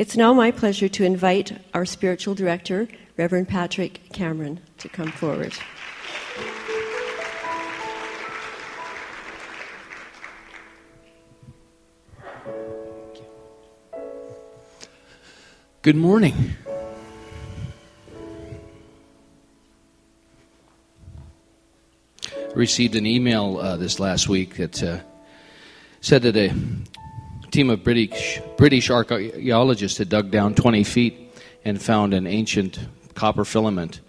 It's now my pleasure to invite our spiritual director, Reverend Patrick Cameron, to come forward. Good morning. Received an email uh, this last week that uh, said that a team of British, British archaeologists had dug down 20 feet and found an ancient copper filament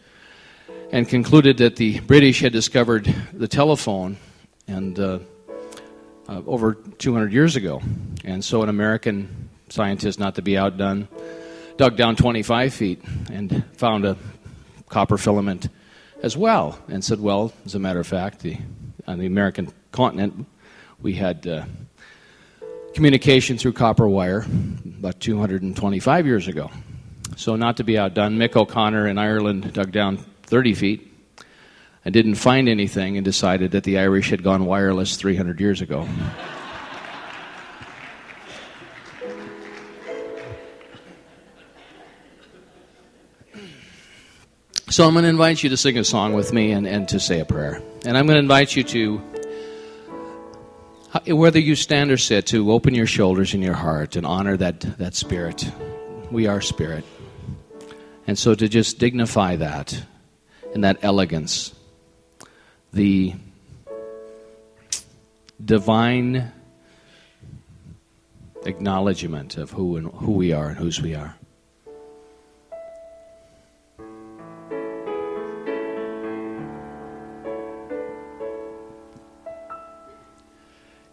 and concluded that the British had discovered the telephone and uh, uh, over 200 years ago. And so an American scientist, not to be outdone, dug down 25 feet and found a copper filament as well, and said, well, as a matter of fact, the, on the American continent, we had uh, communication through copper wire about 225 years ago. So, not to be outdone, Mick O'Connor in Ireland dug down 30 feet and didn't find anything and decided that the Irish had gone wireless 300 years ago. So I'm going to invite you to sing a song with me and, and to say a prayer. And I'm going to invite you to, whether you stand or sit, to open your shoulders and your heart and honor that, that spirit. We are spirit. And so to just dignify that and that elegance, the divine acknowledgement of who and who we are and whose we are.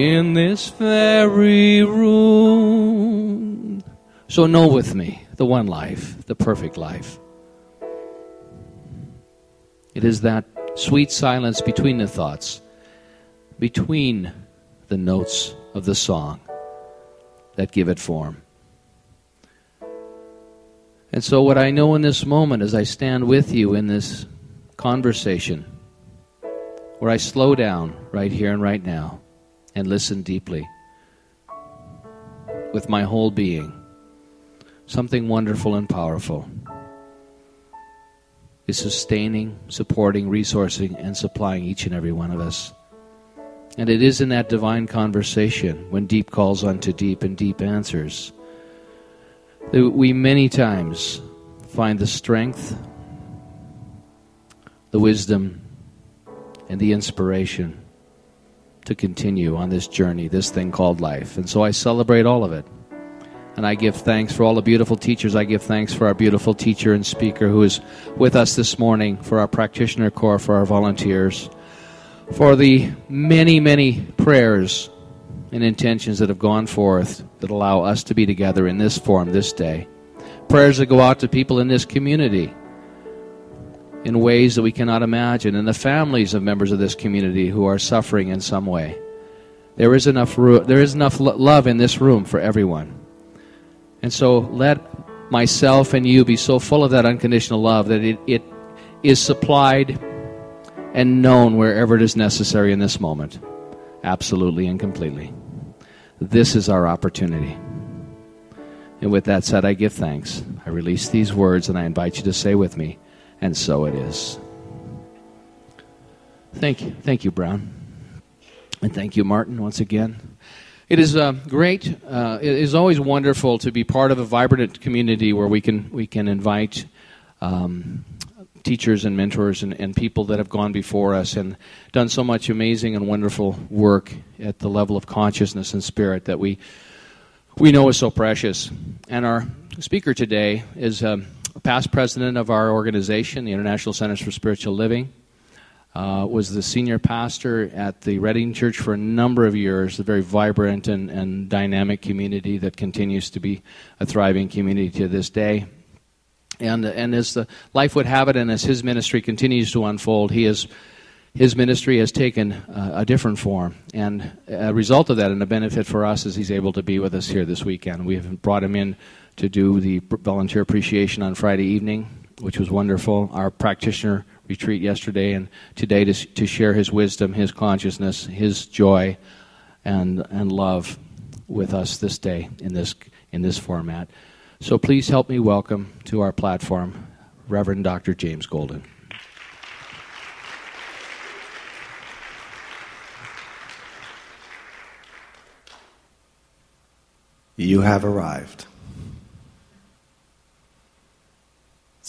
in this very room. So know with me the one life, the perfect life. It is that sweet silence between the thoughts, between the notes of the song that give it form. And so, what I know in this moment as I stand with you in this conversation, where I slow down right here and right now, and listen deeply with my whole being. Something wonderful and powerful is sustaining, supporting, resourcing, and supplying each and every one of us. And it is in that divine conversation, when deep calls unto deep and deep answers, that we many times find the strength, the wisdom, and the inspiration to continue on this journey, this thing called life. And so I celebrate all of it. And I give thanks for all the beautiful teachers. I give thanks for our beautiful teacher and speaker who is with us this morning, for our practitioner corps, for our volunteers, for the many, many prayers and intentions that have gone forth that allow us to be together in this form this day. Prayers that go out to people in this community in ways that we cannot imagine, and the families of members of this community who are suffering in some way. There is enough, there is enough love in this room for everyone. And so let myself and you be so full of that unconditional love that it, it is supplied and known wherever it is necessary in this moment. Absolutely and completely. This is our opportunity. And with that said, I give thanks. I release these words and I invite you to say with me, and so it is. Thank you. Thank you, Brown. And thank you, Martin, once again. It is uh, great. Uh, it is always wonderful to be part of a vibrant community where we can we can invite um, teachers and mentors and, and people that have gone before us and done so much amazing and wonderful work at the level of consciousness and spirit that we we know is so precious. And our speaker today is um, past president of our organization, the International Centers for Spiritual Living. Uh, was the senior pastor at the Redding Church for a number of years, a very vibrant and, and dynamic community that continues to be a thriving community to this day. And, and as the life would have it, and as his ministry continues to unfold, he is, his ministry has taken uh, a different form. And a result of that, and a benefit for us, is he's able to be with us here this weekend. We have brought him in to do the volunteer appreciation on Friday evening, which was wonderful. Our practitioner retreat yesterday and today to, to share his wisdom, his consciousness, his joy, and, and love with us this day in this, in this format. So please help me welcome to our platform Reverend Dr. James Golden. You have arrived.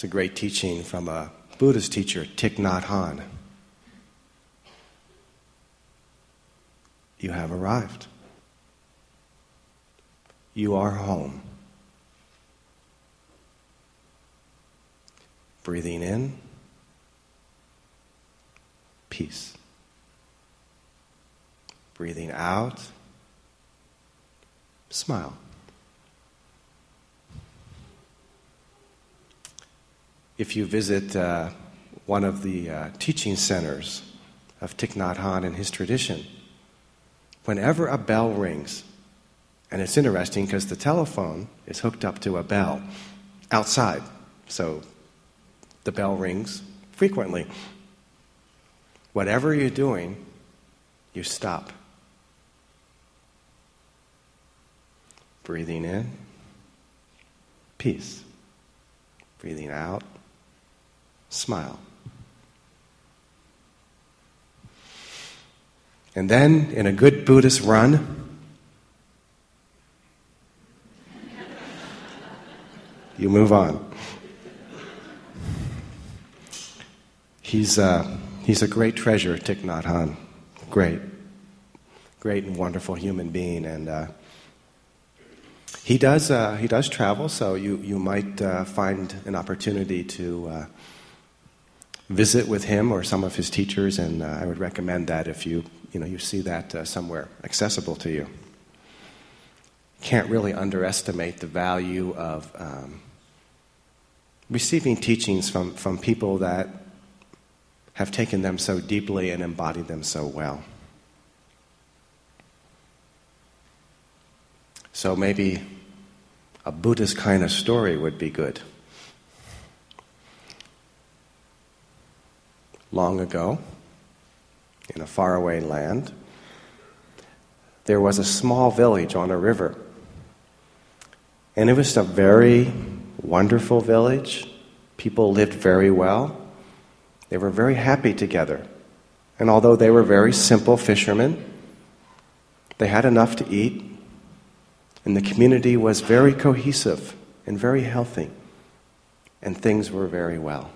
It's a great teaching from a Buddhist teacher, Thich Nhat Hanh. You have arrived. You are home. Breathing in, peace. Breathing out, smile. If you visit uh, one of the uh, teaching centers of Thich Nhat Hanh and his tradition, whenever a bell rings, and it's interesting because the telephone is hooked up to a bell outside, so the bell rings frequently. Whatever you're doing, you stop. Breathing in, peace. Breathing out, smile. And then, in a good Buddhist run, you move on. He's, uh, he's a great treasure, Thich Nhat Hanh. Great. Great and wonderful human being. And uh, he, does, uh, he does travel, so you, you might uh, find an opportunity to uh, visit with him or some of his teachers, and uh, I would recommend that if you, you, know, you see that uh, somewhere accessible to you. Can't really underestimate the value of um, receiving teachings from, from people that have taken them so deeply and embodied them so well. So maybe a Buddhist kind of story would be good. Long ago, in a faraway land, there was a small village on a river. And it was a very wonderful village. People lived very well. They were very happy together. And although they were very simple fishermen, they had enough to eat. And the community was very cohesive and very healthy. And things were very well.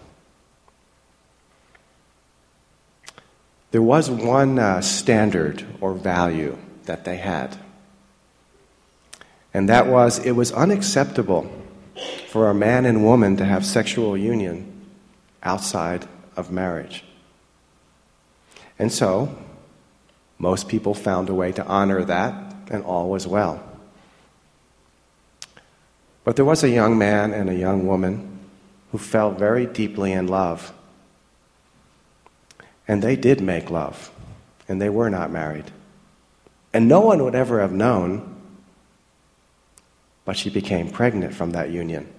There was one uh, standard or value that they had, and that was it was unacceptable for a man and woman to have sexual union outside of marriage. And so, most people found a way to honor that, and all was well. But there was a young man and a young woman who fell very deeply in love and they did make love, and they were not married. And no one would ever have known, but she became pregnant from that union.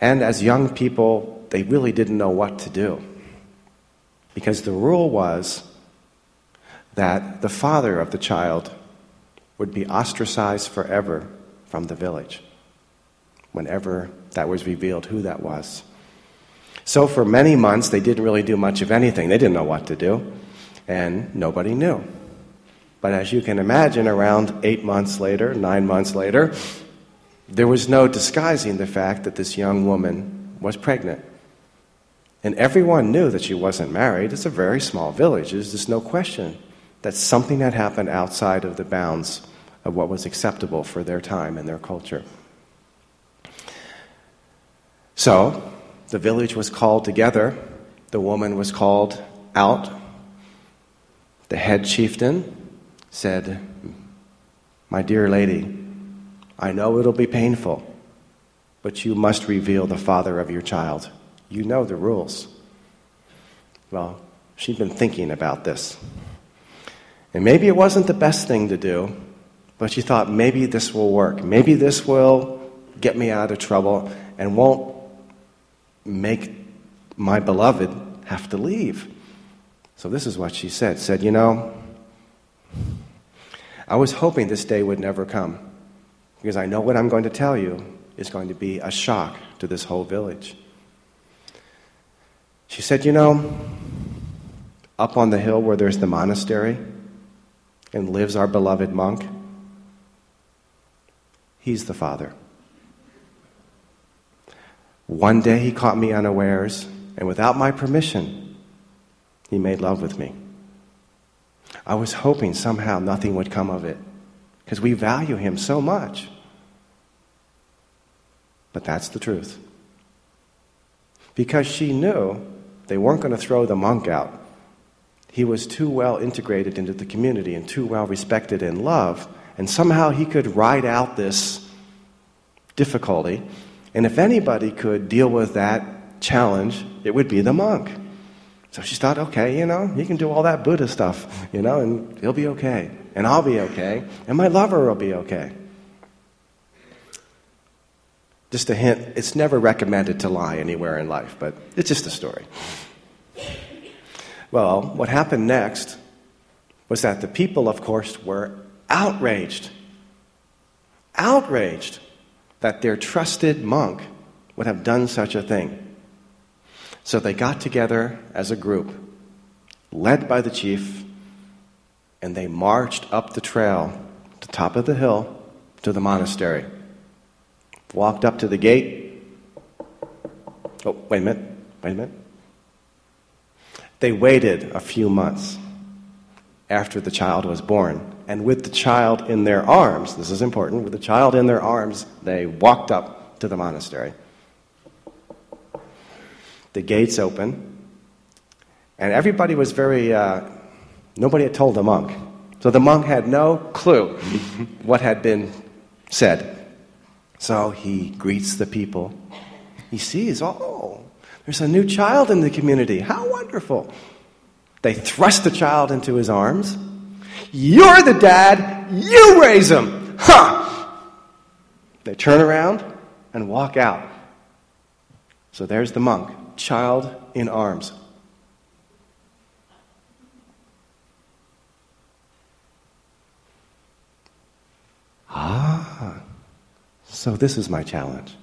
And as young people, they really didn't know what to do. Because the rule was that the father of the child would be ostracized forever from the village whenever that was revealed who that was. So for many months, they didn't really do much of anything. They didn't know what to do, and nobody knew. But as you can imagine, around eight months later, nine months later, there was no disguising the fact that this young woman was pregnant. And everyone knew that she wasn't married. It's a very small village. There's just no question that something had happened outside of the bounds of what was acceptable for their time and their culture. So, the village was called together. The woman was called out. The head chieftain said, My dear lady, I know it'll be painful, but you must reveal the father of your child. You know the rules. Well, she'd been thinking about this. And maybe it wasn't the best thing to do, but she thought maybe this will work. Maybe this will get me out of trouble and won't make my beloved have to leave. So this is what she said. Said, "You know, I was hoping this day would never come because I know what I'm going to tell you is going to be a shock to this whole village." She said, You know, up on the hill where there's the monastery and lives our beloved monk, he's the Father. One day he caught me unawares, and without my permission, he made love with me. I was hoping somehow nothing would come of it because we value him so much. But that's the truth. Because she knew they weren't going to throw the monk out. He was too well integrated into the community and too well respected and loved, and somehow he could ride out this difficulty. And if anybody could deal with that challenge, it would be the monk. So she thought, okay, you know, he can do all that Buddha stuff, you know, and he'll be okay. And I'll be okay. And my lover will be okay. Just a hint, it's never recommended to lie anywhere in life, but it's just a story. Well, what happened next was that the people, of course, were outraged. Outraged that their trusted monk would have done such a thing. So they got together as a group, led by the chief, and they marched up the trail, to the top of the hill, to the monastery walked up to the gate. Oh, wait a minute, wait a minute. They waited a few months after the child was born. And with the child in their arms, this is important, with the child in their arms, they walked up to the monastery. The gates open, and everybody was very, uh, nobody had told the monk. So the monk had no clue what had been said. So he greets the people. He sees, oh, there's a new child in the community. How wonderful. They thrust the child into his arms. You're the dad. You raise him. Huh. They turn around and walk out. So there's the monk, child in arms. Ah. So, this is my challenge.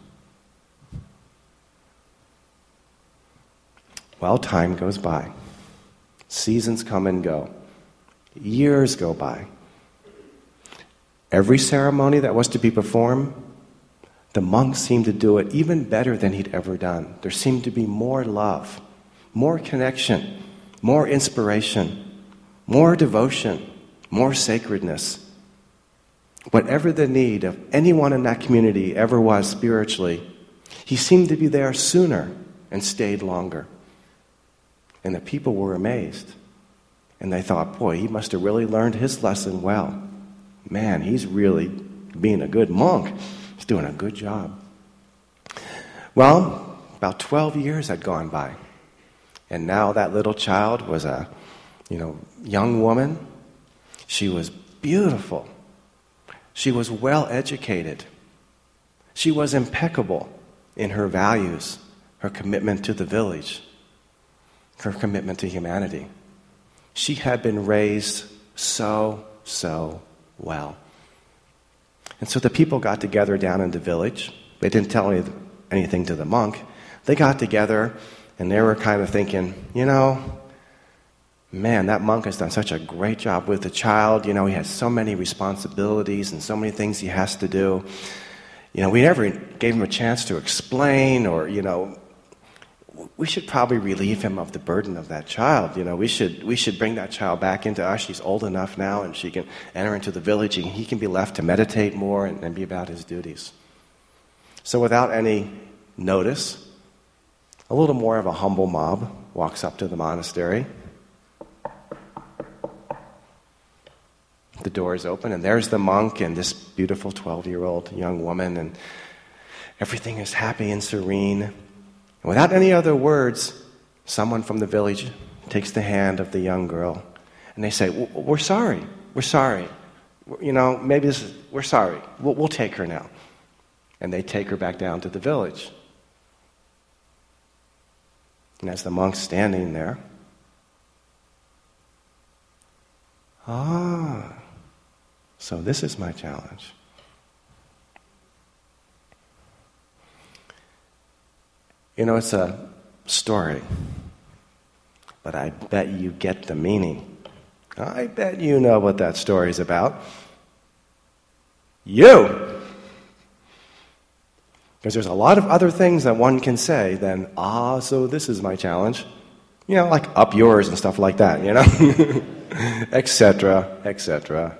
Well, time goes by, seasons come and go, years go by. Every ceremony that was to be performed, the monk seemed to do it even better than he'd ever done. There seemed to be more love, more connection, more inspiration, more devotion, more sacredness. Whatever the need of anyone in that community ever was spiritually, he seemed to be there sooner and stayed longer. And the people were amazed. And they thought, boy, he must have really learned his lesson well. Man, he's really being a good monk. He's doing a good job. Well, about 12 years had gone by. And now that little child was a, you know, young woman. She was beautiful. She was well educated. She was impeccable in her values, her commitment to the village, her commitment to humanity. She had been raised so, so well. And so the people got together down in the village. They didn't tell any, anything to the monk. They got together and they were kind of thinking, you know, man, that monk has done such a great job with the child. You know, he has so many responsibilities and so many things he has to do. You know, we never gave him a chance to explain or, you know, we should probably relieve him of the burden of that child. You know, we should, we should bring that child back into us. She's old enough now and she can enter into the village and he can be left to meditate more and, and be about his duties. So, without any notice, a little more of a humble mob walks up to the monastery. The door is open, and there's the monk and this beautiful 12 year old young woman, and everything is happy and serene. And without any other words, someone from the village takes the hand of the young girl, and they say, We're sorry. We're sorry. You know, maybe this is, we're sorry. We'll, we'll take her now. And they take her back down to the village. And as the monk's standing there, ah, so this is my challenge. You know, it's a story, but I bet you get the meaning. I bet you know what that story is about. You! Because there's a lot of other things that one can say than, ah, so this is my challenge. You know, like up yours and stuff like that, you know? Etc., etc.,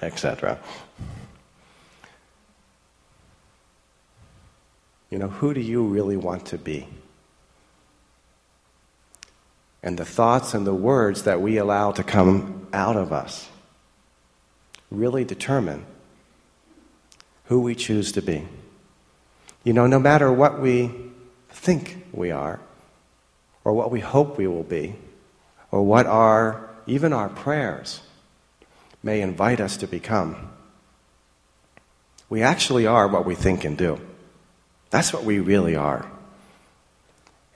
etc. You know, who do you really want to be? And the thoughts and the words that we allow to come out of us really determine who we choose to be. You know, no matter what we think we are, or what we hope we will be, or what our, even our prayers may invite us to become, we actually are what we think and do. That's what we really are.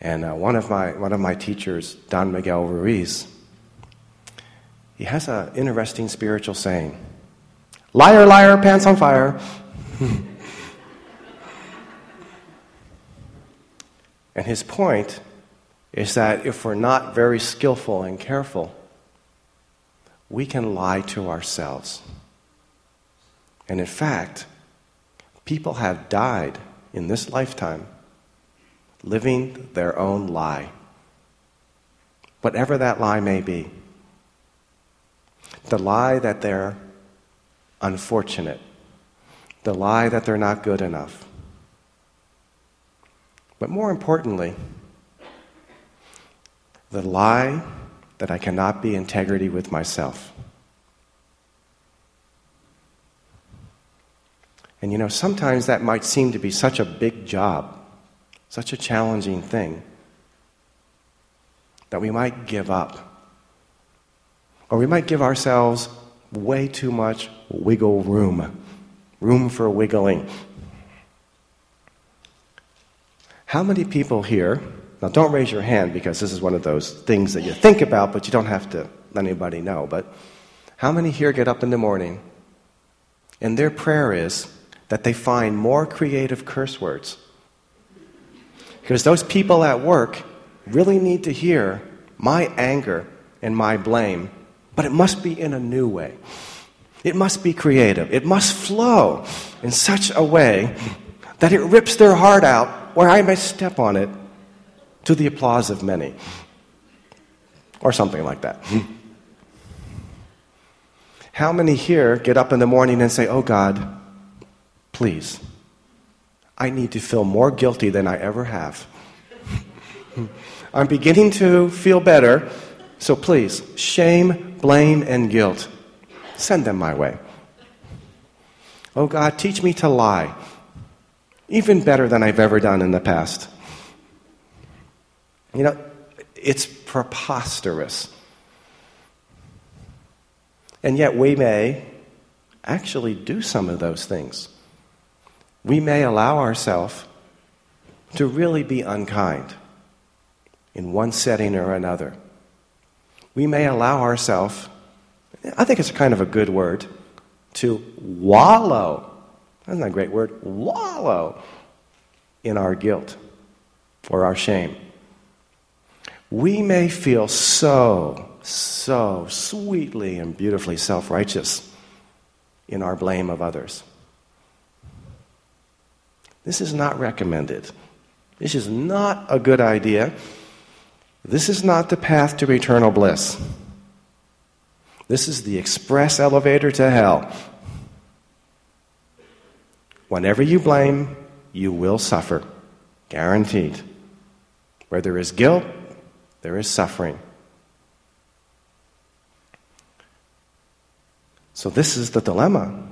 And uh, one, of my, one of my teachers, Don Miguel Ruiz, he has an interesting spiritual saying Liar, liar, pants on fire. And his point is that if we're not very skillful and careful, we can lie to ourselves. And in fact, people have died in this lifetime living their own lie, whatever that lie may be. The lie that they're unfortunate, the lie that they're not good enough but more importantly, the lie that I cannot be integrity with myself. And you know, sometimes that might seem to be such a big job, such a challenging thing, that we might give up. Or we might give ourselves way too much wiggle room, room for wiggling. How many people here, now don't raise your hand because this is one of those things that you think about, but you don't have to let anybody know, but how many here get up in the morning and their prayer is that they find more creative curse words? Because those people at work really need to hear my anger and my blame, but it must be in a new way. It must be creative. It must flow in such a way that it rips their heart out where I may step on it to the applause of many. Or something like that. How many here get up in the morning and say, Oh God, please, I need to feel more guilty than I ever have. I'm beginning to feel better, so please, shame, blame, and guilt, send them my way. Oh God, teach me to lie even better than I've ever done in the past. You know, it's preposterous. And yet, we may actually do some of those things. We may allow ourselves to really be unkind in one setting or another. We may allow ourselves, I think it's kind of a good word, to wallow that's not a great word. Wallow in our guilt or our shame. we may feel so, so sweetly and beautifully self righteous in our blame of others. This is not recommended. This is not a good idea. This is not the path to eternal bliss. This is the express elevator to hell. Whenever you blame, you will suffer. Guaranteed. Where there is guilt, there is suffering. So, this is the dilemma.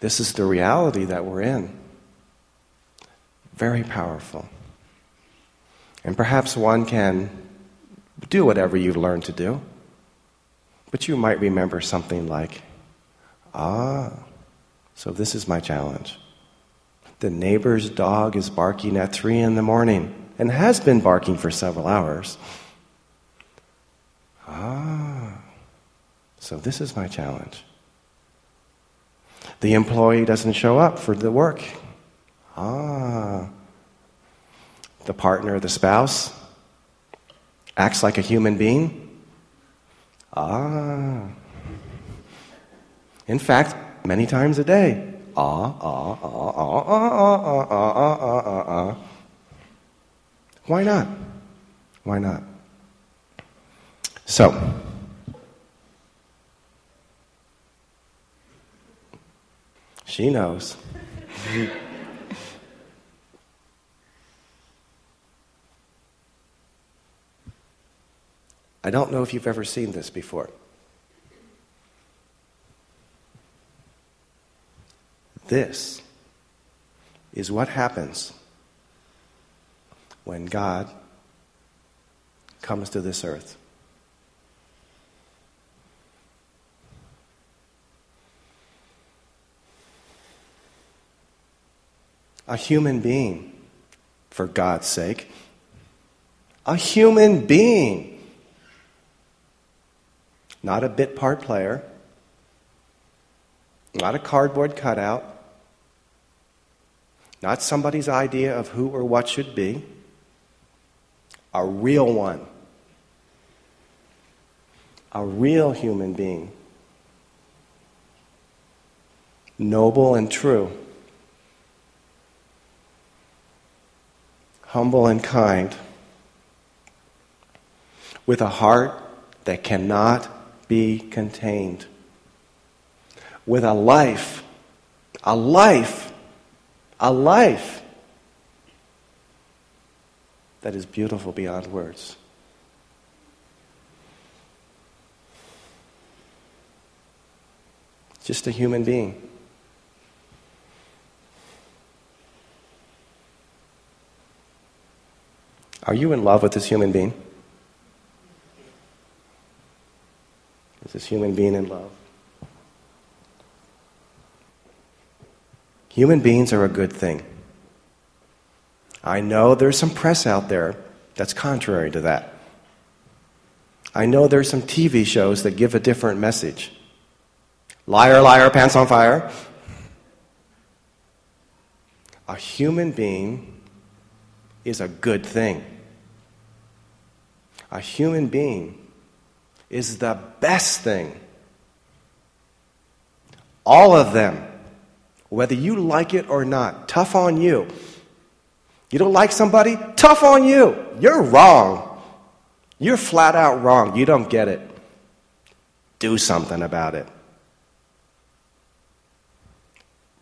This is the reality that we're in. Very powerful. And perhaps one can do whatever you've learned to do, but you might remember something like, ah, so, this is my challenge. The neighbor's dog is barking at three in the morning and has been barking for several hours. Ah, so this is my challenge. The employee doesn't show up for the work. Ah, the partner, the spouse, acts like a human being. Ah. In fact, many times a day. Ah, ah, ah, ah, ah, ah, ah, ah, ah, ah, ah, ah. Why not? Why not? So, she knows. I don't know if you've ever seen this before. This is what happens when God comes to this earth. A human being, for God's sake. A human being. Not a bit part player, not a cardboard cutout, not somebody's idea of who or what should be, a real one, a real human being, noble and true, humble and kind, with a heart that cannot be contained, with a life, a life a life that is beautiful beyond words. Just a human being. Are you in love with this human being? Is this human being in love? Human beings are a good thing. I know there's some press out there that's contrary to that. I know there's some TV shows that give a different message. Liar, liar, pants on fire. A human being is a good thing. A human being is the best thing. All of them whether you like it or not. Tough on you. You don't like somebody? Tough on you. You're wrong. You're flat out wrong. You don't get it. Do something about it.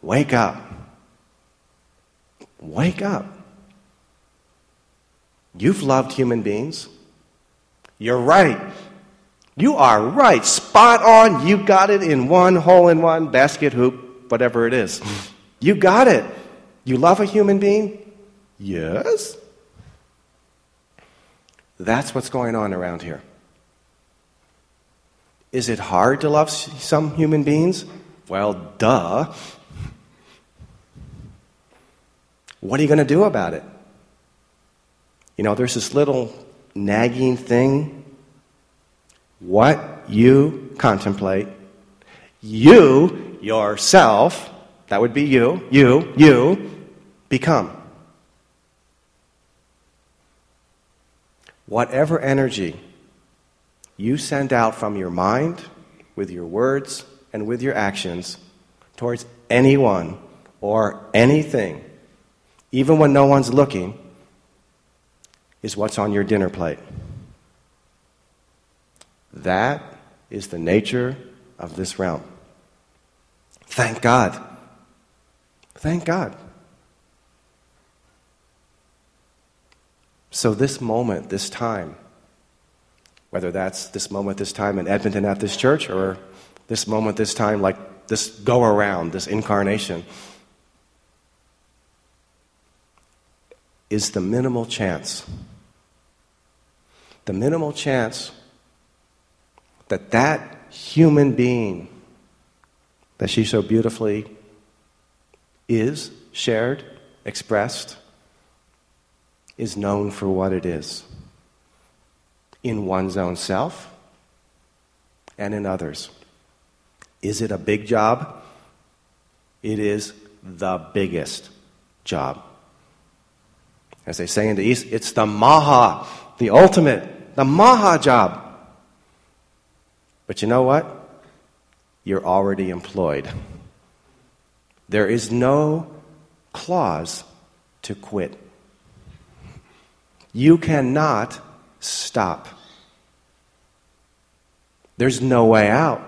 Wake up. Wake up. You've loved human beings. You're right. You are right. Spot on. You got it in one hole in one basket hoop whatever it is. You got it. You love a human being? Yes. That's what's going on around here. Is it hard to love some human beings? Well, duh. What are you going to do about it? You know, there's this little nagging thing. What you contemplate, you yourself, that would be you, you, you, become. whatever energy you send out from your mind, with your words, and with your actions towards anyone or anything, even when no one's looking, is what's on your dinner plate. That is the nature of this realm. Thank God. Thank God. So, this moment, this time, whether that's this moment, this time in Edmonton at this church, or this moment, this time, like this go around, this incarnation, is the minimal chance. The minimal chance that that human being that she so beautifully is shared, expressed, is known for what it is in one's own self and in others. Is it a big job? It is the biggest job. As they say in the East, it's the Maha, the ultimate, the Maha job. But you know what? You're already employed. There is no clause to quit. You cannot stop. There's no way out.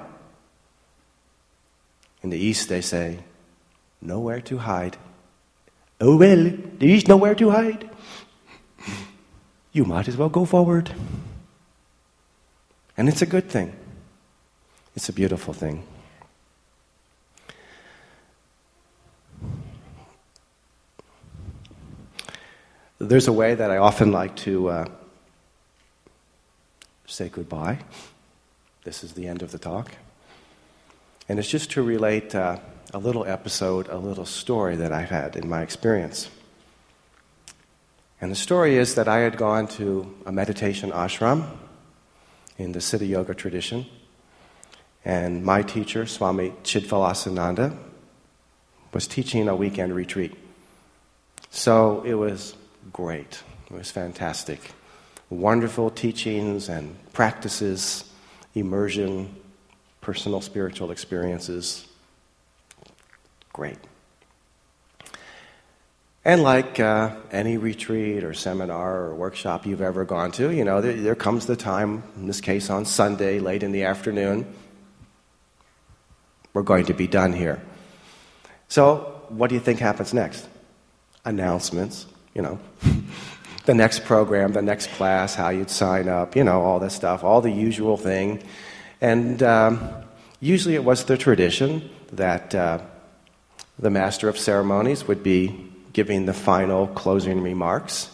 In the East, they say, nowhere to hide. Oh, well, there is nowhere to hide. You might as well go forward. And it's a good thing. It's a beautiful thing. There's a way that I often like to uh, say goodbye. This is the end of the talk. And it's just to relate uh, a little episode, a little story that I've had in my experience. And the story is that I had gone to a meditation ashram in the Siddha Yoga tradition. And my teacher, Swami Chidvilasananda, was teaching a weekend retreat. So it was great. It was fantastic. Wonderful teachings and practices, immersion, personal spiritual experiences. Great. And like uh, any retreat or seminar or workshop you've ever gone to, you know, there, there comes the time, in this case on Sunday, late in the afternoon, we're going to be done here. So, what do you think happens next? Announcements, you know. the next program, the next class, how you'd sign up, you know, all this stuff, all the usual thing. And um, usually it was the tradition that uh, the master of ceremonies would be giving the final closing remarks.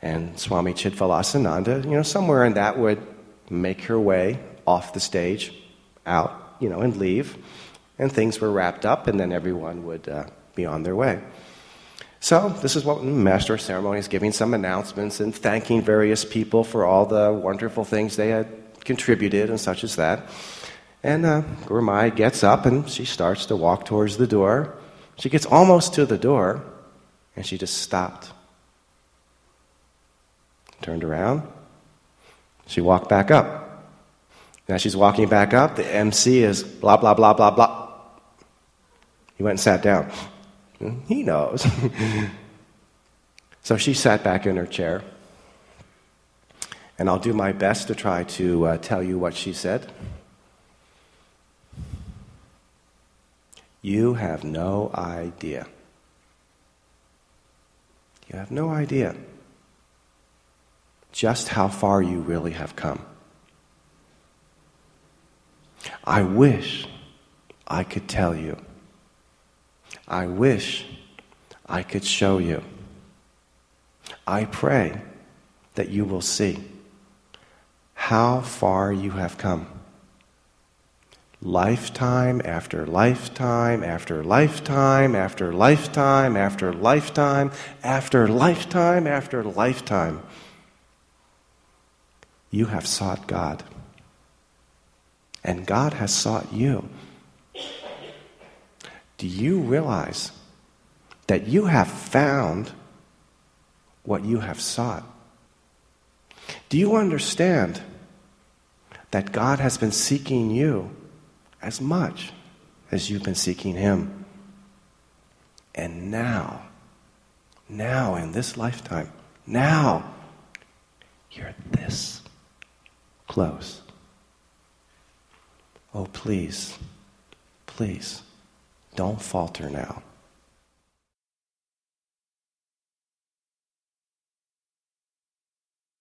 And Swami Chidvilasananda, you know, somewhere in that would make her way off the stage, out, you know, and leave. And things were wrapped up, and then everyone would uh, be on their way. So, this is what Master of Ceremony is giving some announcements and thanking various people for all the wonderful things they had contributed and such as that. And uh, Gurumayi gets up and she starts to walk towards the door. She gets almost to the door and she just stopped. Turned around. She walked back up. Now she's walking back up. The MC is blah, blah, blah, blah, blah. He went and sat down. He knows. so she sat back in her chair. And I'll do my best to try to uh, tell you what she said. You have no idea. You have no idea just how far you really have come. I wish I could tell you I wish I could show you. I pray that you will see how far you have come. Lifetime after lifetime after lifetime after lifetime after lifetime after lifetime after lifetime. You have sought God. And God has sought you. Do you realize that you have found what you have sought? Do you understand that God has been seeking you as much as you've been seeking Him? And now, now in this lifetime, now, you're this close. Oh, please, please, don't falter now.